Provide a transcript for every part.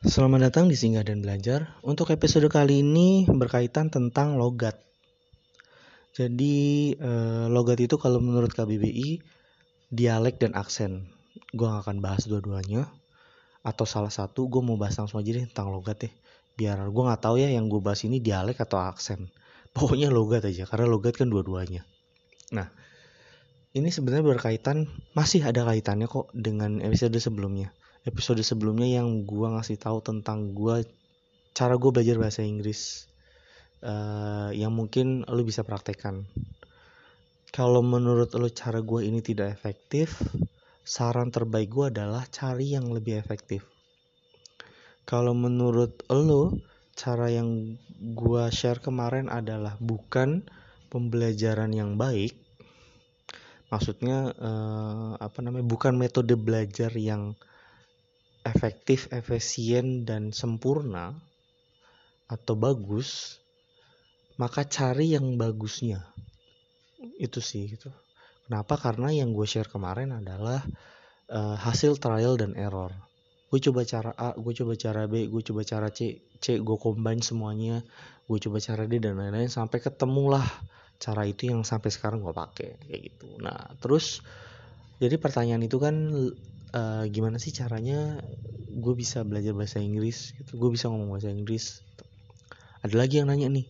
Selamat datang di Singgah dan Belajar. Untuk episode kali ini berkaitan tentang logat. Jadi eh, logat itu kalau menurut KBBI dialek dan aksen. Gue gak akan bahas dua-duanya. Atau salah satu, gue mau bahas langsung aja deh tentang logat deh. Biar gue gak tahu ya yang gue bahas ini dialek atau aksen. Pokoknya logat aja, karena logat kan dua-duanya. Nah, ini sebenarnya berkaitan, masih ada kaitannya kok dengan episode sebelumnya episode sebelumnya yang gua ngasih tahu tentang gua cara gue belajar bahasa Inggris uh, yang mungkin lo bisa praktekkan. Kalau menurut lo cara gue ini tidak efektif, saran terbaik gue adalah cari yang lebih efektif. Kalau menurut lo cara yang gue share kemarin adalah bukan pembelajaran yang baik, maksudnya uh, apa namanya bukan metode belajar yang efektif, efisien, dan sempurna atau bagus, maka cari yang bagusnya. Itu sih gitu. Kenapa? Karena yang gue share kemarin adalah uh, hasil trial dan error. Gue coba cara A, gue coba cara B, gue coba cara C, C gue combine semuanya, gue coba cara D dan lain-lain sampai ketemulah cara itu yang sampai sekarang gue pakai kayak gitu. Nah terus jadi pertanyaan itu kan uh, gimana sih caranya gue bisa belajar bahasa Inggris gitu. Gue bisa ngomong bahasa Inggris. Ada lagi yang nanya nih.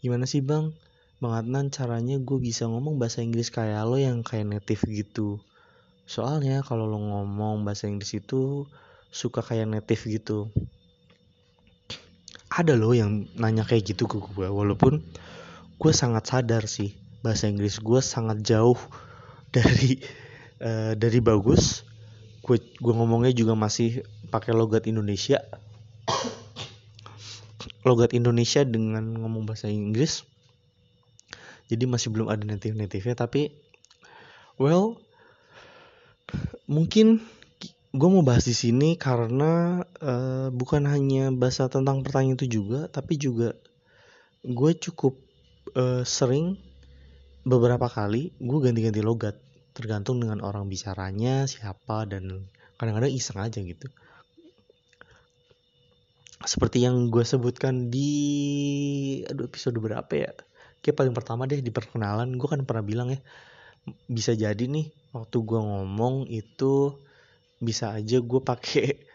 Gimana sih bang? Bang Adnan caranya gue bisa ngomong bahasa Inggris kayak lo yang kayak native gitu. Soalnya kalau lo ngomong bahasa Inggris itu suka kayak native gitu. Ada lo yang nanya kayak gitu ke gue walaupun gue sangat sadar sih bahasa Inggris gue sangat jauh dari uh, dari bagus gue gue ngomongnya juga masih pakai logat Indonesia. Logat Indonesia dengan ngomong bahasa Inggris. Jadi masih belum ada native native nya tapi well mungkin gue mau bahas di sini karena uh, bukan hanya bahasa tentang pertanyaan itu juga tapi juga gue cukup uh, sering beberapa kali gue ganti-ganti logat tergantung dengan orang bicaranya siapa dan kadang-kadang iseng aja gitu. Seperti yang gue sebutkan di aduh episode berapa ya? Kayak paling pertama deh di perkenalan gue kan pernah bilang ya bisa jadi nih waktu gue ngomong itu bisa aja gue pakai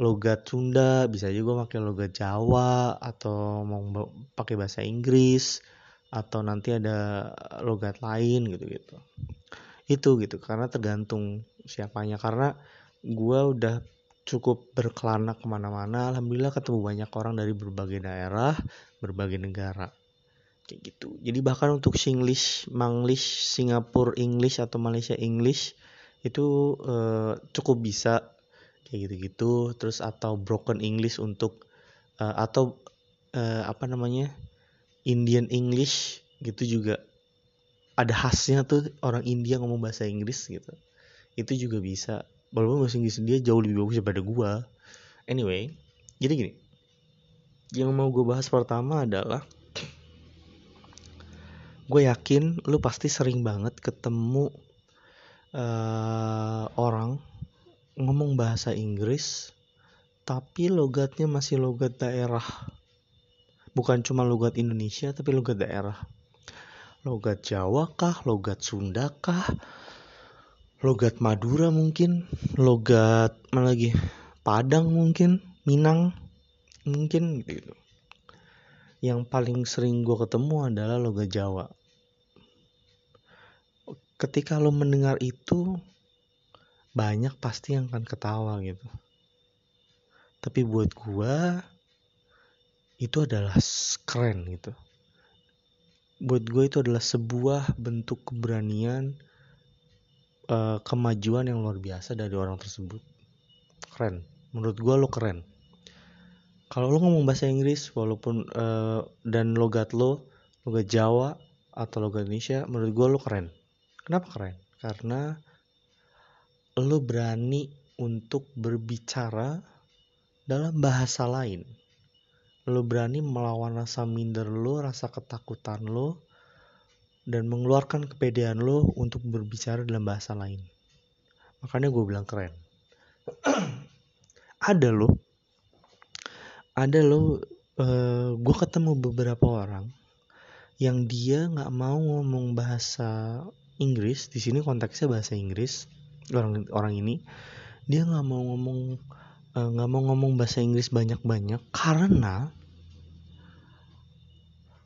logat Sunda bisa aja gue pakai logat Jawa atau mau pakai bahasa Inggris atau nanti ada logat lain gitu gitu itu gitu karena tergantung siapanya. Karena gue udah cukup berkelana ke mana-mana alhamdulillah ketemu banyak orang dari berbagai daerah berbagai negara. Kayak gitu. Jadi bahkan untuk Singlish Manglish Singapura English atau Malaysia English itu uh, cukup bisa. Kayak gitu-gitu. Terus atau broken English untuk uh, atau uh, apa namanya Indian English gitu juga ada khasnya tuh orang India ngomong bahasa Inggris gitu. Itu juga bisa. Walaupun bahasa Inggris dia jauh lebih bagus daripada gua. Anyway jadi gini. Yang mau gue bahas pertama adalah gue yakin lu pasti sering banget ketemu uh, orang ngomong bahasa Inggris tapi logatnya masih logat daerah. Bukan cuma logat Indonesia tapi logat daerah logat Jawa kah, logat Sunda kah, logat Madura mungkin, logat mana lagi, Padang mungkin, Minang mungkin? Gitu. Yang paling sering gue ketemu adalah logat Jawa. Ketika lo mendengar itu, banyak pasti yang akan ketawa gitu. Tapi buat gue, itu adalah keren gitu buat gue itu adalah sebuah bentuk keberanian uh, kemajuan yang luar biasa dari orang tersebut. Keren. Menurut gue lo keren. Kalau lo ngomong bahasa Inggris walaupun uh, dan logat lo logat Jawa atau logat Indonesia menurut gue lo keren. Kenapa keren? Karena lo berani untuk berbicara dalam bahasa lain lo berani melawan rasa minder lo, rasa ketakutan lo, dan mengeluarkan kepedean lo untuk berbicara dalam bahasa lain. Makanya gue bilang keren. Ada lo ada lo uh, gue ketemu beberapa orang yang dia nggak mau ngomong bahasa Inggris di sini konteksnya bahasa Inggris orang orang ini dia nggak mau ngomong eh, nggak uh, mau ngomong bahasa Inggris banyak-banyak karena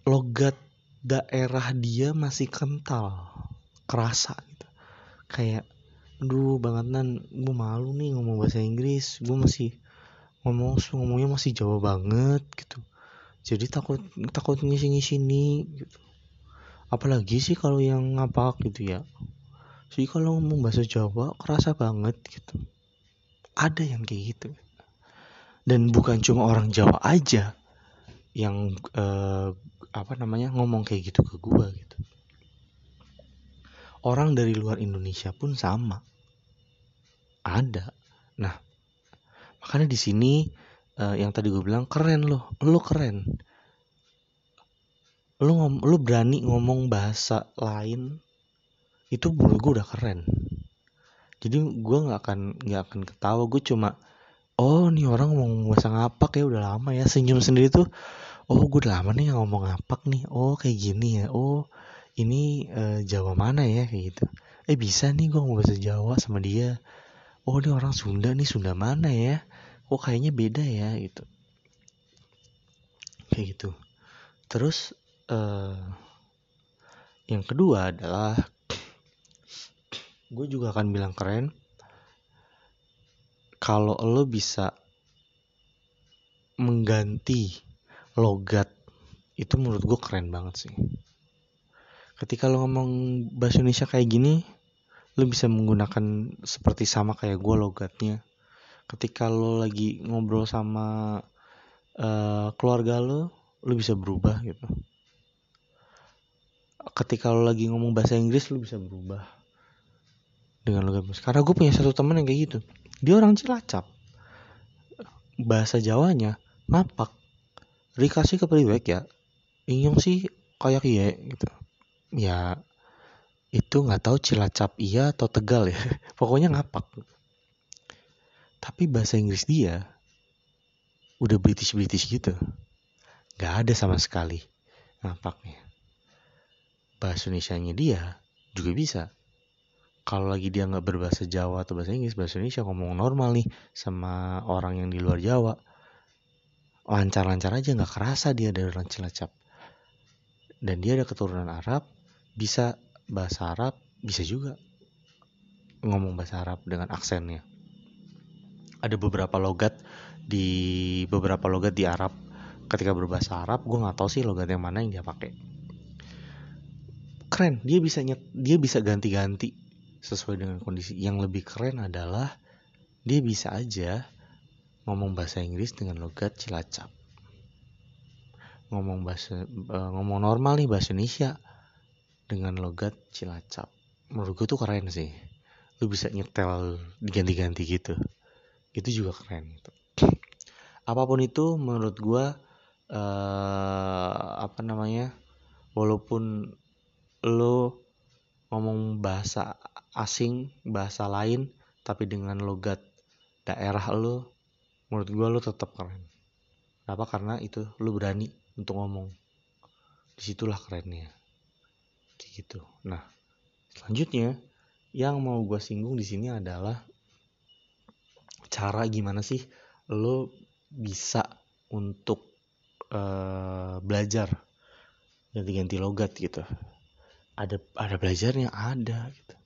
logat daerah dia masih kental kerasa gitu. Kayak aduh banget nan gue malu nih ngomong bahasa Inggris gue masih ngomong ngomongnya masih Jawa banget gitu. Jadi takut takut ngisi ngisi nih gitu. Apalagi sih kalau yang ngapak gitu ya. Sih kalau ngomong bahasa Jawa kerasa banget gitu ada yang kayak gitu. Dan bukan cuma orang Jawa aja yang uh, apa namanya ngomong kayak gitu ke gua gitu. Orang dari luar Indonesia pun sama. Ada. Nah makanya di sini uh, yang tadi gue bilang keren loh. Lo keren. Lo lo berani ngomong bahasa lain itu menurut gue udah keren jadi gue nggak akan nggak akan ketawa. Gue cuma oh nih orang ngomong bahasa ngapak ya udah lama ya. Senyum sendiri tuh oh gue udah lama nih ngomong ngapak nih. Oh kayak gini ya. Oh ini uh, Jawa mana ya? Kayak gitu. Eh bisa nih gue ngomong bahasa Jawa sama dia. Oh ini orang Sunda nih Sunda mana ya? Oh kayaknya beda ya gitu. Kayak gitu. Terus uh, yang kedua adalah gue juga akan bilang keren. Kalau lo bisa mengganti logat itu menurut gue keren banget sih. Ketika lo ngomong bahasa Indonesia kayak gini lo bisa menggunakan seperti sama kayak gue logatnya. Ketika lo lagi ngobrol sama uh, keluarga lo lo bisa berubah gitu. Ketika lo lagi ngomong bahasa Inggris lo bisa berubah dengan lo karena gue punya satu teman yang kayak gitu. Dia orang cilacap. Bahasa Jawanya ngapak dikasih ke priwek ya inyong sih kayak iya gitu. Ya itu nggak tahu cilacap iya atau tegal ya. Pokoknya ngapak tapi bahasa Inggris dia udah British British gitu. Nggak ada sama sekali nampaknya bahasa Indonesia nya dia juga bisa kalau lagi dia nggak berbahasa Jawa atau bahasa Inggris bahasa Indonesia ngomong normal nih sama orang yang di luar Jawa lancar-lancar aja nggak kerasa dia dari orang Cilacap dan dia ada keturunan Arab bisa bahasa Arab bisa juga ngomong bahasa Arab dengan aksennya. Ada beberapa logat di beberapa logat di Arab ketika berbahasa Arab gue nggak tahu sih logat yang mana yang dia pakai. Keren dia bisa nyet, dia bisa ganti-ganti sesuai dengan kondisi. Yang lebih keren adalah dia bisa aja ngomong bahasa Inggris dengan logat Cilacap ngomong bahasa uh, ngomong normal nih bahasa Indonesia dengan logat Cilacap menurut gue tuh keren sih. Lu bisa nyetel diganti-ganti gitu. Itu juga keren gitu. apa pun itu menurut gue uh, apa namanya walaupun lo ngomong bahasa asing bahasa lain tapi dengan logat daerah lo menurut gue lo tetap keren. Kenapa? Karena itu lo berani untuk ngomong. Di situlah kerennya. Kayak gitu. Nah selanjutnya yang mau gue singgung di sini adalah cara gimana sih lo bisa untuk uh, belajar ganti-ganti logat gitu. Ada ada belajarnya ada gitu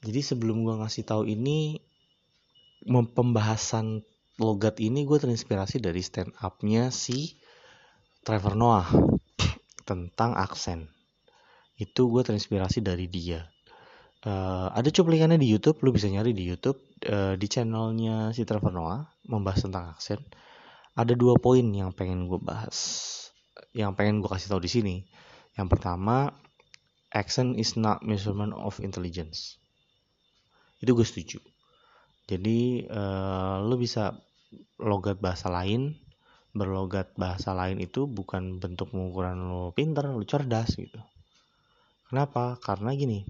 jadi sebelum gue ngasih tahu ini pembahasan logat ini gue terinspirasi dari stand upnya si Trevor Noah tentang aksen. Itu gue terinspirasi dari dia. Uh, ada cuplikannya di YouTube lu bisa nyari di YouTube. Uh, di channelnya si Trevor Noah membahas tentang aksen. Ada dua poin yang pengen gue bahas yang pengen gue kasih tahu di sini. Yang pertama accent is not measurement of intelligence itu gue setuju. Jadi uh, lu bisa logat bahasa lain berlogat bahasa lain itu bukan bentuk pengukuran lo pinter lo cerdas gitu. Kenapa? Karena gini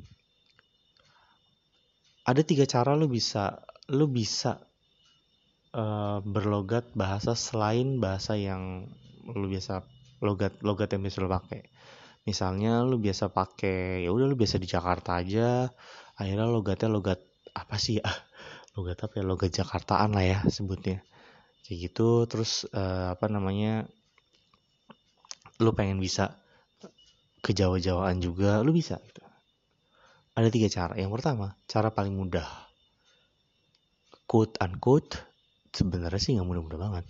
ada tiga cara lu bisa lu bisa uh, berlogat bahasa selain bahasa yang lu biasa logat logat yang bisa lu pakai. Misalnya lu biasa pakai ya udah lu biasa di Jakarta aja akhirnya logatnya logat apa sih ah logat apa ya logat Jakartaan lah ya sebutnya. Kayak gitu terus uh, apa namanya lu pengen bisa ke Jawa-Jawaan juga lu bisa gitu. ada tiga cara. Yang pertama cara paling mudah. Quote unquote sebenarnya sih nggak mudah-mudah banget.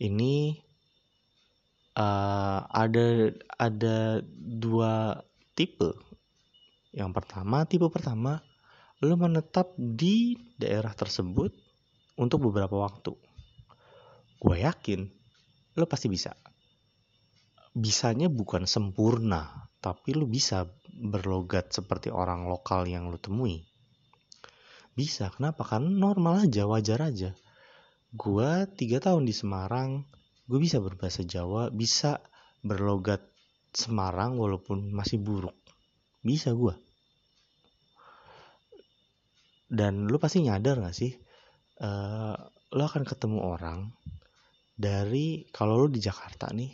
Ini uh, ada ada dua tipe. Yang pertama tipe pertama lo menetap di daerah tersebut untuk beberapa waktu. Gue yakin lo pasti bisa. Bisanya bukan sempurna tapi lo bisa berlogat seperti orang lokal yang lo temui. Bisa kenapa? Kan normal aja wajar aja. Gue tiga tahun di Semarang gue bisa berbahasa Jawa bisa berlogat Semarang walaupun masih buruk. Bisa gue dan lu pasti nyadar gak sih uh, lu akan ketemu orang dari kalau lu di Jakarta nih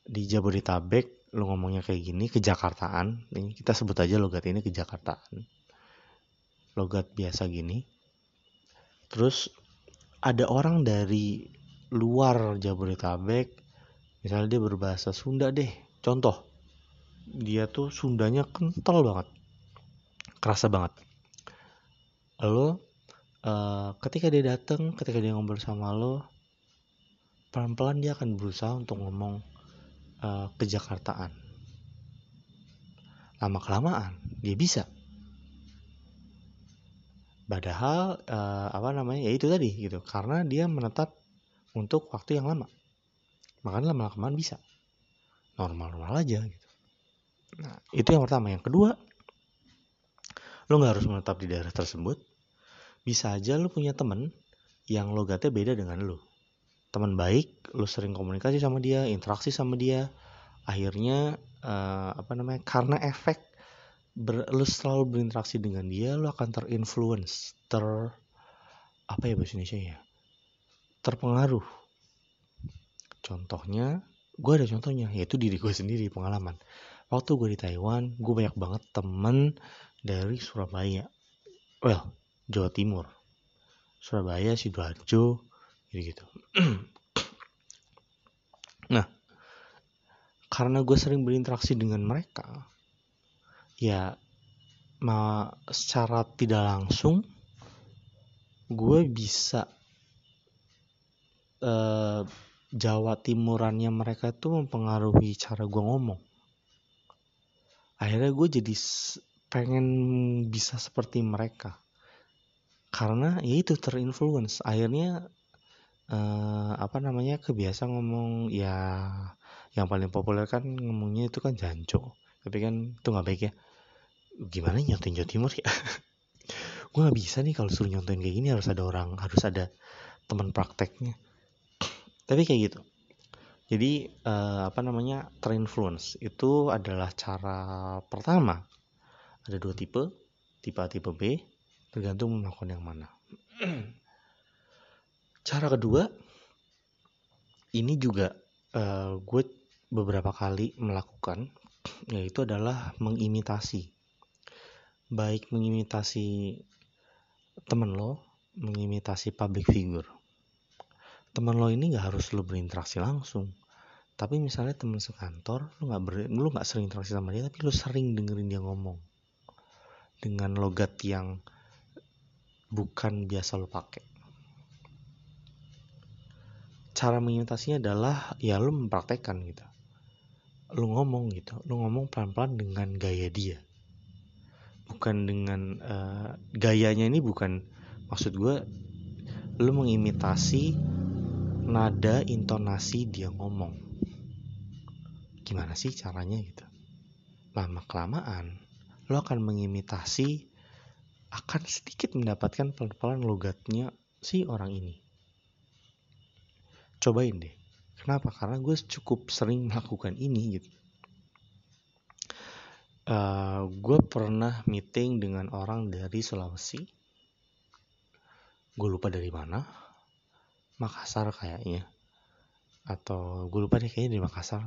di Jabodetabek lu ngomongnya kayak gini ke Jakartaan nih kita sebut aja logat ini ke Jakartaan logat biasa gini. Terus ada orang dari luar Jabodetabek misalnya dia berbahasa Sunda deh contoh dia tuh Sundanya kental banget kerasa banget lo uh, ketika dia datang ketika dia ngobrol sama lo pelan-pelan dia akan berusaha untuk ngomong uh, kejakartaan lama kelamaan dia bisa padahal uh, apa namanya ya itu tadi gitu karena dia menetap untuk waktu yang lama. Makanya lama-lama bisa. Normal-normal aja gitu. Nah, itu yang pertama. Yang kedua, lo nggak harus menetap di daerah tersebut. Bisa aja lo punya temen yang logatnya beda dengan lo. Teman baik, lo sering komunikasi sama dia, interaksi sama dia. Akhirnya, uh, apa namanya, karena efek ber, lo selalu berinteraksi dengan dia, lo akan terinfluence, ter apa ya bahasa Indonesia ya? terpengaruh. Contohnya, gue ada contohnya, yaitu diri gue sendiri, pengalaman. Waktu gue di Taiwan, gue banyak banget temen dari Surabaya. Well, Jawa Timur. Surabaya, Sidoarjo, gitu-gitu. nah, karena gue sering berinteraksi dengan mereka, ya ma secara tidak langsung gue bisa uh, Jawa Timurannya mereka tuh mempengaruhi cara gue ngomong. Akhirnya gue jadi pengen bisa seperti mereka. Karena ya itu terinfluence. Akhirnya uh, apa namanya kebiasa ngomong ya yang paling populer kan ngomongnya itu kan janco. Tapi kan itu nggak baik ya. Gimana nyontain Jawa Timur ya? gue nggak bisa nih kalau suruh nyontain kayak gini harus ada orang harus ada teman prakteknya tapi kayak gitu jadi uh, apa namanya terinfluence itu adalah cara pertama ada dua tipe tipe A tipe B tergantung melakukan yang mana. Cara kedua ini juga uh, gue beberapa kali melakukan yaitu adalah mengimitasi. Baik mengimitasi temen lo mengimitasi public figure. Teman lo ini nggak harus lo berinteraksi langsung tapi misalnya teman sekantor lo nggak ber lo nggak sering interaksi sama dia tapi lo sering dengerin dia ngomong. Dengan logat yang bukan biasa lo pakai. Cara mengimitasinya adalah ya lo mempraktekkan gitu. Lo ngomong gitu lo ngomong pelan-pelan dengan gaya dia. Bukan dengan uh, gayanya ini bukan maksud gue lo mengimitasi nada intonasi dia ngomong. Gimana sih caranya gitu? Lama kelamaan lo akan mengimitasi akan sedikit mendapatkan pelan-pelan logatnya si orang ini. Cobain deh. Kenapa? Karena gue cukup sering melakukan ini gitu. Uh, gue pernah meeting dengan orang dari Sulawesi. Gue lupa dari mana. Makassar kayaknya. Atau gue lupa deh kayaknya di Makassar.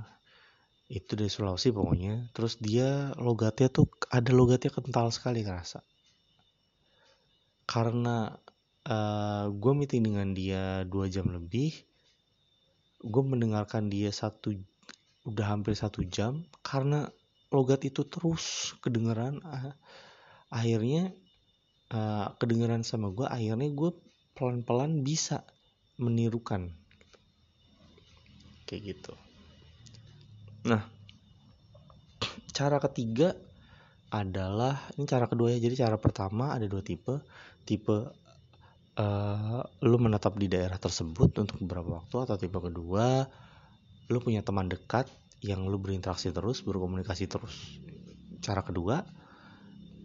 Itu dari Sulawesi pokoknya. Terus dia logatnya tuh ada logatnya kental sekali kerasa karena uh, eh, gue meeting dengan dia dua jam lebih gue mendengarkan dia satu udah hampir satu jam karena logat itu terus kedengeran uh, akhirnya uh, kedengeran sama gue akhirnya gue pelan-pelan bisa menirukan. Kayak gitu. Nah cara ketiga adalah ini cara kedua ya jadi cara pertama ada dua tipe tipe uh, lu menetap di daerah tersebut untuk beberapa waktu atau tipe kedua lu punya teman dekat yang lu berinteraksi terus berkomunikasi terus. Cara kedua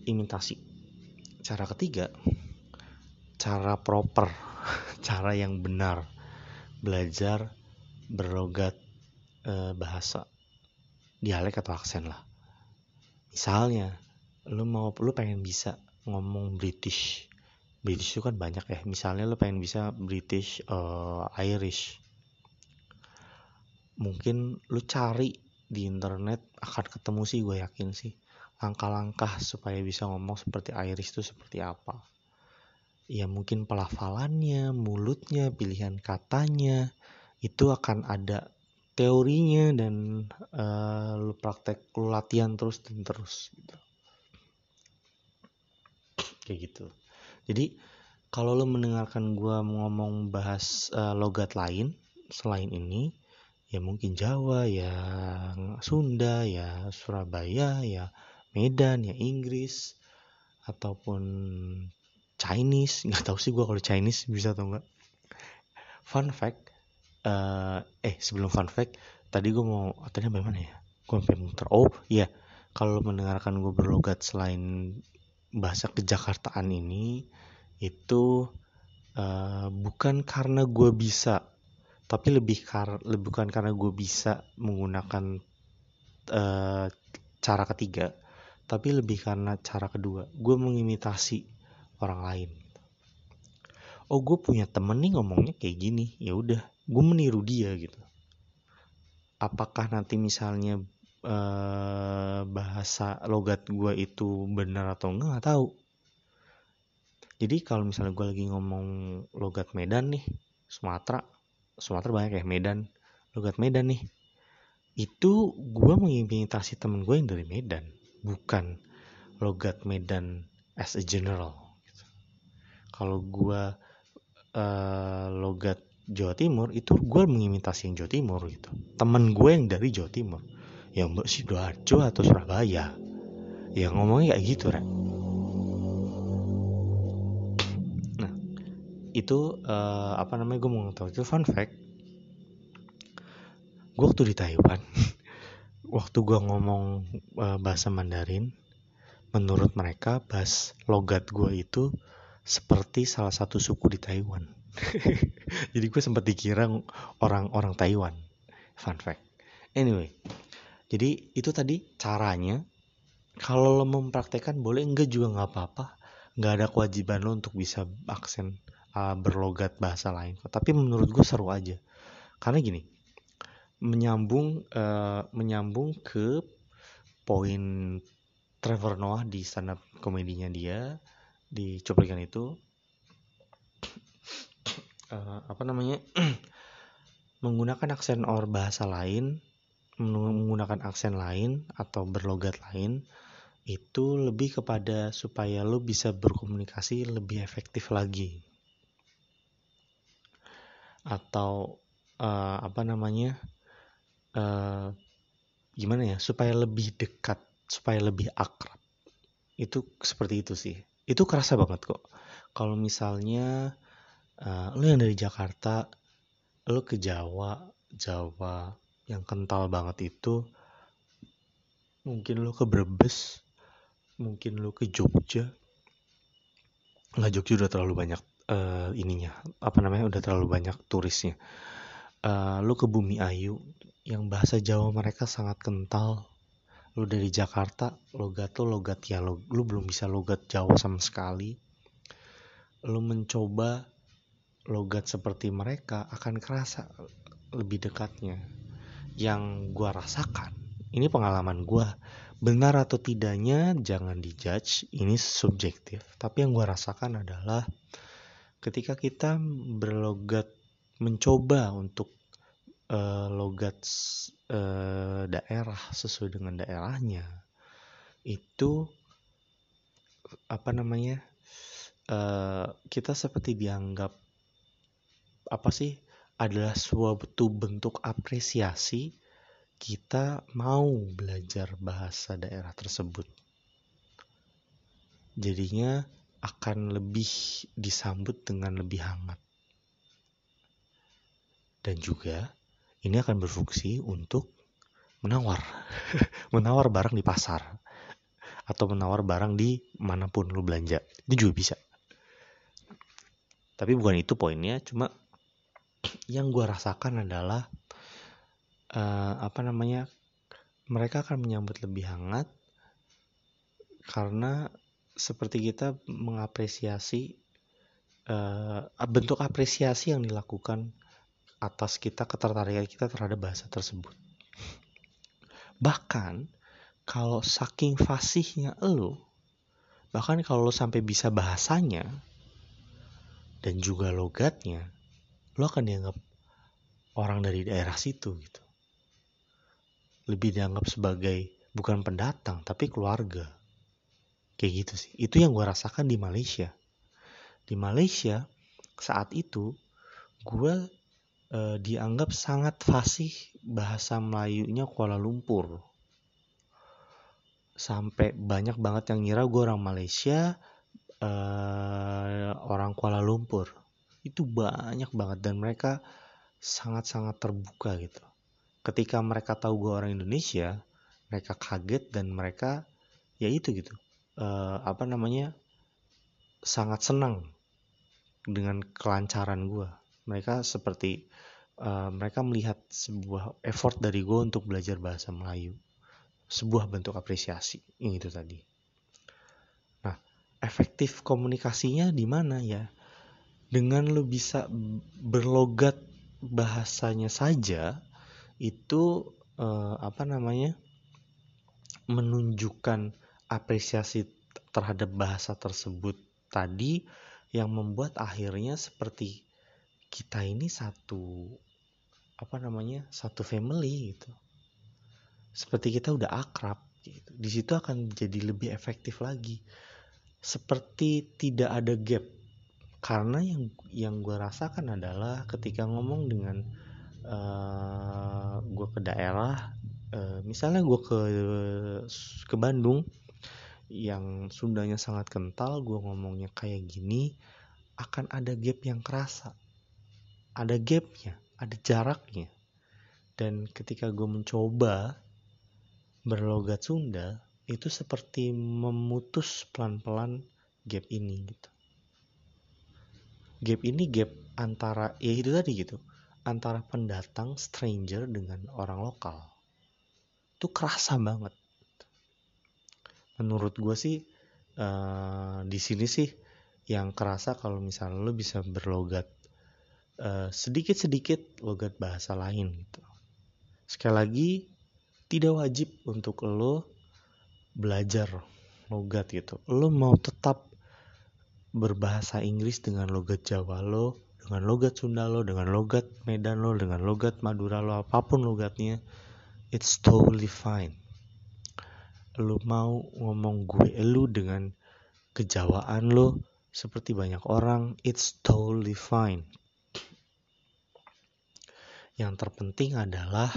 imitasi. Cara ketiga cara proper cara yang benar. Belajar berlogat uh, bahasa. Dialek atau aksen lah. Misalnya lu mau lu pengen bisa ngomong British British itu kan banyak ya. Misalnya lu pengen bisa British uh, Irish. Mungkin lu cari di internet akan ketemu sih gue yakin sih langkah-langkah supaya bisa ngomong seperti Irish itu seperti apa. Ya mungkin pelafalannya mulutnya pilihan katanya itu akan ada teorinya dan uh, lu praktek lu latihan terus dan terus gitu. Kayak gitu jadi kalau lu mendengarkan gua ngomong bahas uh, logat lain selain ini ya mungkin Jawa ya Sunda ya Surabaya ya Medan ya Inggris ataupun Chinese. Nggak tahu sih gua kalau Chinese bisa atau enggak fun fact uh, eh sebelum fun fact tadi gue mau tadi sampai mana ya? Gue sampai muter. Oh iya. Kalau mendengarkan gue berlogat selain bahasa kejakartaan ini itu uh, bukan karena gue bisa tapi lebih kar bukan karena gue bisa menggunakan uh, cara ketiga tapi lebih karena cara kedua. Gue mengimitasi orang lain. Oh gue punya temen nih ngomongnya kayak gini ya udah gue meniru dia gitu. Apakah nanti misalnya eh, bahasa logat gue itu benar atau enggak nggak tahu jadi kalau misalnya gue lagi ngomong logat Medan nih Sumatera Sumatera banyak ya Medan logat Medan nih. Itu gue mengimitasi temen gue yang dari Medan bukan logat Medan as a general gitu. kalau gue uh, logat Jawa Timur itu gue mengimitasi yang Jawa Timur gitu. Temen gue yang dari Jawa Timur. Ya mbak sidoarjo atau Surabaya. Ya ngomongnya kayak gitu rek itu uh, apa namanya gue mau tahu itu fun fact. Gue waktu di Taiwan waktu gue ngomong uh, bahasa Mandarin menurut mereka bahas logat gue itu seperti salah satu suku di Taiwan. Jadi gue sempat dikira orang-orang Taiwan. Fun fact. Anyway jadi itu tadi caranya kalau lo mempraktekkan boleh enggak juga nggak apa-apa. Nggak ada kewajiban lo untuk bisa aksen uh, berlogat bahasa lain. Tapi menurut gue seru aja. Karena gini menyambung uh, menyambung ke poin Trevor Noah di stand up komedinya dia di cuplikan itu. Uh, apa namanya? Menggunakan aksen or bahasa lain menggunakan aksen lain atau berlogat lain itu lebih kepada supaya lo bisa berkomunikasi lebih efektif lagi atau uh, apa namanya uh, gimana ya supaya lebih dekat supaya lebih akrab. Itu seperti itu sih. Itu kerasa banget kok. Kalau misalnya uh, lu yang dari Jakarta lu ke Jawa Jawa yang kental banget itu mungkin lu ke Brebes mungkin lu ke Jogja. Nggak Jogja udah terlalu banyak uh, ininya apa namanya udah terlalu banyak turisnya. Uh, lu ke Bumi Ayu yang bahasa Jawa mereka sangat kental. Lu dari Jakarta logat tuh logat ya lo, lu belum bisa logat Jawa sama sekali. Lu mencoba logat seperti mereka akan kerasa lebih dekatnya. Yang gua rasakan ini pengalaman gua benar atau tidaknya jangan dijudge ini subjektif. Tapi yang gua rasakan adalah ketika kita berlogat mencoba untuk uh, logat uh, daerah sesuai dengan daerahnya itu apa namanya uh, kita seperti dianggap apa sih adalah suatu bentuk apresiasi kita mau belajar bahasa daerah tersebut. Jadinya akan lebih disambut dengan lebih hangat. Dan juga ini akan berfungsi untuk menawar. menawar barang di pasar. Atau menawar barang di mana pun lu belanja. Itu juga bisa. Tapi bukan itu poinnya, cuma yang gue rasakan adalah uh, apa namanya mereka akan menyambut lebih hangat karena seperti kita mengapresiasi uh, bentuk apresiasi yang dilakukan atas kita ketertarikan kita terhadap bahasa tersebut. Bahkan kalau saking fasihnya lo, bahkan kalau lo sampai bisa bahasanya dan juga logatnya, lo akan dianggap orang dari daerah situ gitu. Lebih dianggap sebagai bukan pendatang tapi keluarga. Kayak gitu sih. Itu yang gue rasakan di Malaysia. Di Malaysia saat itu gue eh, dianggap sangat fasih bahasa Melayunya Kuala Lumpur. Sampai banyak banget yang ngira gue orang Malaysia, eh, orang Kuala Lumpur itu banyak banget dan mereka sangat-sangat terbuka gitu. Ketika mereka tahu gue orang Indonesia, mereka kaget dan mereka ya itu gitu. Uh, apa namanya? sangat senang dengan kelancaran gue. Mereka seperti uh, mereka melihat sebuah effort dari gue untuk belajar bahasa Melayu. Sebuah bentuk apresiasi. Yang itu tadi. Nah, efektif komunikasinya di mana ya? dengan lu bisa berlogat bahasanya saja itu uh, apa namanya menunjukkan apresiasi terhadap bahasa tersebut tadi yang membuat akhirnya seperti kita ini satu apa namanya satu family gitu. Seperti kita udah akrab gitu. Di situ akan jadi lebih efektif lagi. Seperti tidak ada gap. Karena yang yang gue rasakan adalah ketika ngomong dengan uh, eh, gue ke daerah uh, misalnya gue ke ke Bandung yang Sundanya sangat kental gue ngomongnya kayak gini akan ada gap yang kerasa. Ada gapnya ada jaraknya. Dan ketika gue mencoba berlogat Sunda itu seperti memutus pelan-pelan gap ini gitu. Gap ini gap antara ya itu tadi gitu. Antara pendatang stranger dengan orang lokal. Itu kerasa banget menurut gue sih uh, di sini sih yang kerasa kalau misalnya lo bisa berlogat uh, sedikit-sedikit logat bahasa lain gitu sekali lagi tidak wajib untuk lo belajar logat gitu lo mau tetap berbahasa Inggris dengan logat Jawa lo, dengan logat Sunda lo, dengan logat Medan lo, dengan logat Madura lo, apa pun logatnya, it's totally fine. Lo mau ngomong gue lu dengan kejawaan lo seperti banyak orang, it's totally fine. Yang terpenting adalah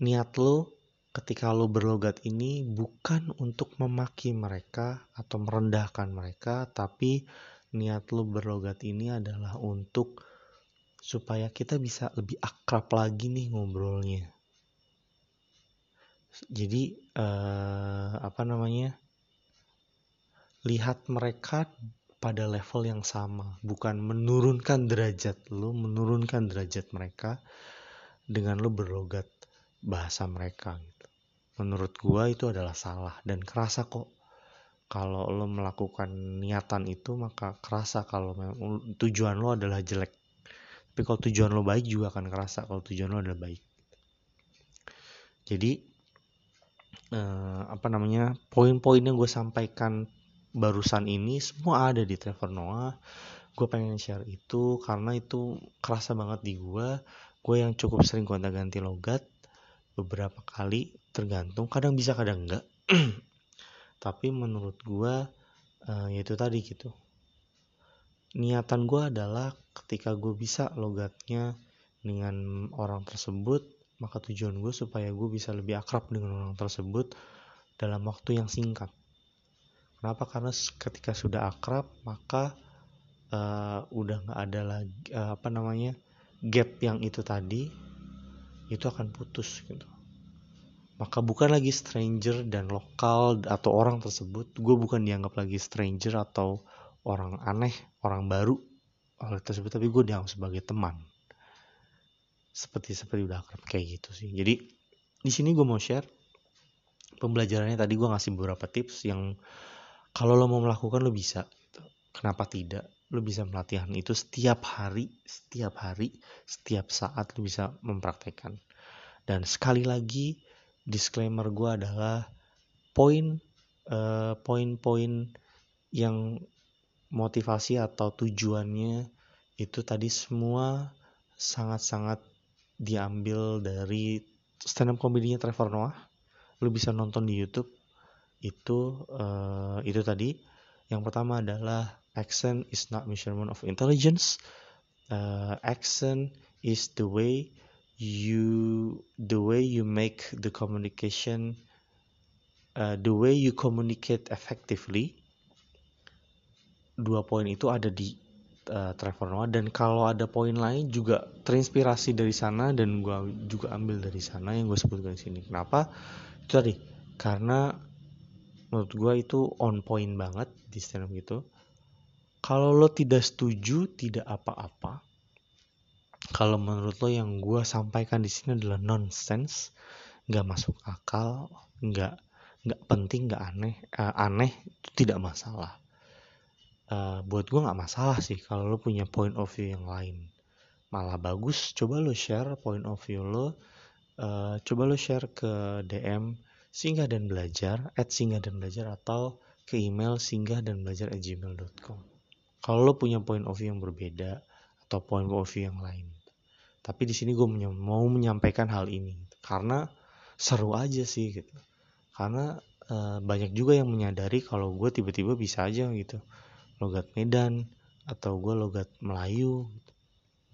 niat lo ketika lo berlogat ini bukan untuk memaki mereka atau merendahkan mereka, tapi niat lo berlogat ini adalah untuk supaya kita bisa lebih akrab lagi nih ngobrolnya. Jadi eh, apa namanya? Lihat mereka pada level yang sama, bukan menurunkan derajat lo, menurunkan derajat mereka dengan lo berlogat bahasa mereka menurut gua itu adalah salah dan kerasa kok. Kalau lo melakukan niatan itu maka kerasa kalau tujuan lo adalah jelek. Tapi kalau tujuan lo baik juga akan kerasa kalau tujuan lo adalah baik. Jadi eh, apa namanya poin-poin yang gue sampaikan barusan ini semua ada di Trevor Noah. Gue pengen share itu karena itu kerasa banget di gue gue yang cukup sering gonta ganti logat beberapa kali tergantung kadang bisa kadang enggak. Tapi menurut gue uh, yaitu tadi gitu. Niatan gue adalah ketika gue bisa logatnya dengan orang tersebut maka tujuan gue supaya gue bisa lebih akrab dengan orang tersebut dalam waktu yang singkat. Kenapa? Karena ketika sudah akrab maka uh, udah nggak ada lagi uh, apa namanya gap yang itu tadi itu akan putus gitu. Maka bukan lagi stranger dan lokal atau orang tersebut gue bukan dianggap lagi stranger atau orang aneh orang baru oleh tersebut tapi gue dianggap sebagai teman seperti seperti udah akrab kayak gitu sih. Jadi di sini gue mau share pembelajarannya. Tadi gue ngasih beberapa tips yang kalau lo mau melakukan lo bisa. Kenapa tidak? Lo bisa melatihan itu setiap hari setiap hari setiap saat lo bisa mempraktekkan. Dan sekali lagi disclaimer gue adalah poin uh, poin-poin yang motivasi atau tujuannya itu tadi semua sangat-sangat diambil dari stand up komedinya Trevor Noah. Lu bisa nonton di YouTube. Itu uh, itu tadi. Yang pertama adalah accent is not measurement of intelligence. Uh, accent is the way you the way you make the communication uh, the way you communicate effectively dua poin itu ada di uh, Trevor Noah. Dan kalau ada poin lain juga terinspirasi dari sana dan gue juga ambil dari sana yang gue sebutkan di sini. Kenapa? Itu tadi. Karena menurut gue itu on point banget di stand up gitu. Kalau lo tidak setuju tidak apa-apa. Kalau menurut lo yang gue sampaikan di sini adalah nonsense. Nggak masuk akal. Nggak nggak penting nggak aneh uh, aneh itu tidak masalah uh, buat gue nggak masalah sih kalau lo punya point of view yang lain. Malah bagus coba lo share point of view lo uh, coba lo share ke DM singgah dan belajar at singgah dan belajar atau ke email singgah dan belajar at gmail.com kalau lo punya point of view yang berbeda atau point of view yang lain. Tapi di sini gue mau menyampaikan hal ini karena seru aja sih gitu. Karena e, banyak juga yang menyadari kalau gue tiba-tiba bisa aja gitu logat Medan atau gue logat Melayu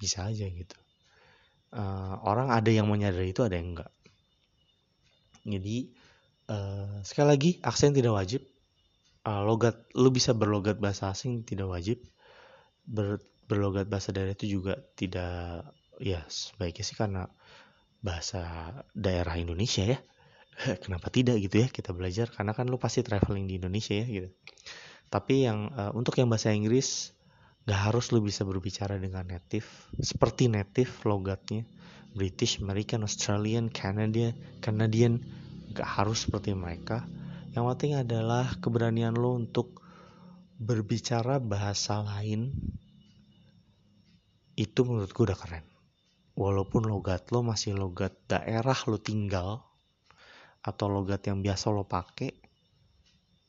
bisa aja gitu. E, orang ada yang menyadari itu ada yang enggak. Jadi e, sekali lagi aksen tidak wajib. E, logat lu bisa berlogat bahasa asing tidak wajib. Ber, berlogat bahasa daerah itu juga tidak ya sebaiknya sih karena bahasa daerah Indonesia ya. Kenapa tidak gitu ya kita belajar. Karena kan lu pasti traveling di Indonesia ya gitu tapi yang uh, untuk yang bahasa Inggris gak harus lu bisa berbicara dengan native seperti native logatnya. British, American, Australian, Canadian, Canadian gak harus seperti mereka. Yang penting adalah keberanian lo untuk berbicara bahasa lain. Itu menurut gue udah keren. Walaupun logat lo masih logat daerah lo tinggal atau logat yang biasa lo pakai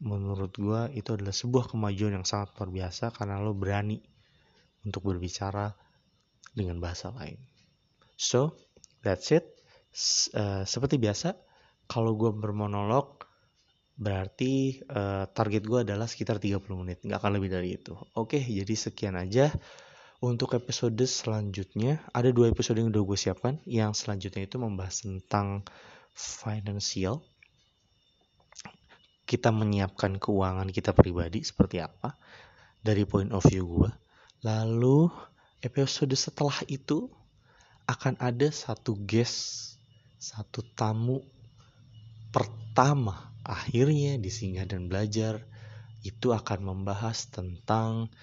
menurut gue itu adalah sebuah kemajuan yang sangat luar biasa karena lo berani untuk berbicara dengan bahasa lain. So that's it. Uh, seperti biasa kalau gue bermonolog berarti uh, target gue adalah sekitar 30 menit. Nggak akan lebih dari itu. Oke jadi sekian aja untuk episode selanjutnya, ada dua episode yang udah gue siapkan. Yang selanjutnya itu membahas tentang financial. Kita menyiapkan keuangan kita pribadi seperti apa dari point of view gue. Lalu episode setelah itu akan ada satu guest, satu tamu pertama akhirnya di Singgah dan Belajar itu akan membahas tentang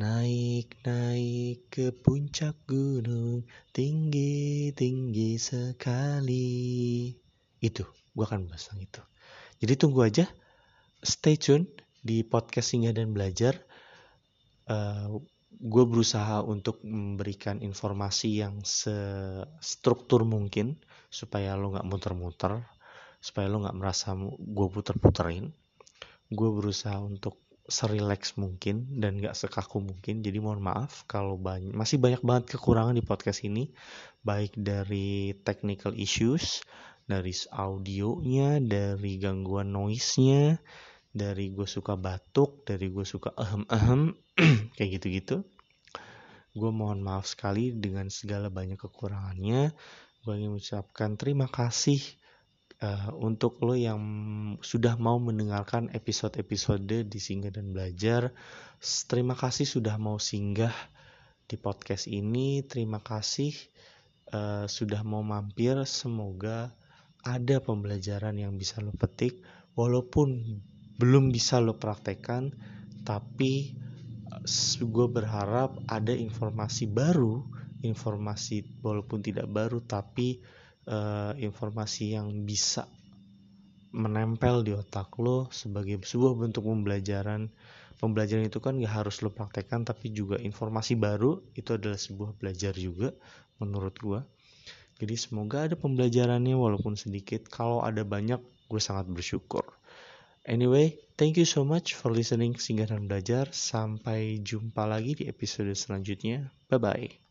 Naik, naik ke puncak gunung, tinggi, tinggi sekali. Itu, gue akan bahas itu. Jadi tunggu aja, stay tune di podcast singgah dan belajar. Uh, gue berusaha untuk memberikan informasi yang sestruktur mungkin supaya lo nggak muter-muter supaya lo nggak merasa gue puter-puterin. Gue berusaha untuk serileks mungkin dan gak sekaku mungkin. Jadi mohon maaf kalau banyak masih banyak banget kekurangan di podcast ini baik dari technical issues dari audionya dari gangguan noise-nya dari gue suka batuk dari gue suka ahem ahem kayak gitu-gitu gue mohon maaf sekali dengan segala banyak kekurangannya gue ingin mengucapkan terima kasih uh, untuk lo yang sudah mau mendengarkan episode-episode di Singgah dan Belajar. Terima kasih sudah mau singgah di podcast ini. Terima kasih uh, sudah mau mampir. Semoga ada pembelajaran yang bisa lo petik, walaupun belum bisa lo praktekkan, tapi gue berharap ada informasi baru, informasi walaupun tidak baru, tapi uh, informasi yang bisa menempel di otak lo sebagai sebuah bentuk pembelajaran. Pembelajaran itu kan gak harus lo praktekkan tapi juga informasi baru itu adalah sebuah belajar juga menurut gue jadi semoga ada pembelajarannya walaupun sedikit. Kalau ada banyak gue sangat bersyukur anyway thank you so much for listening singgah dan belajar. Sampai jumpa lagi di episode selanjutnya. Bye bye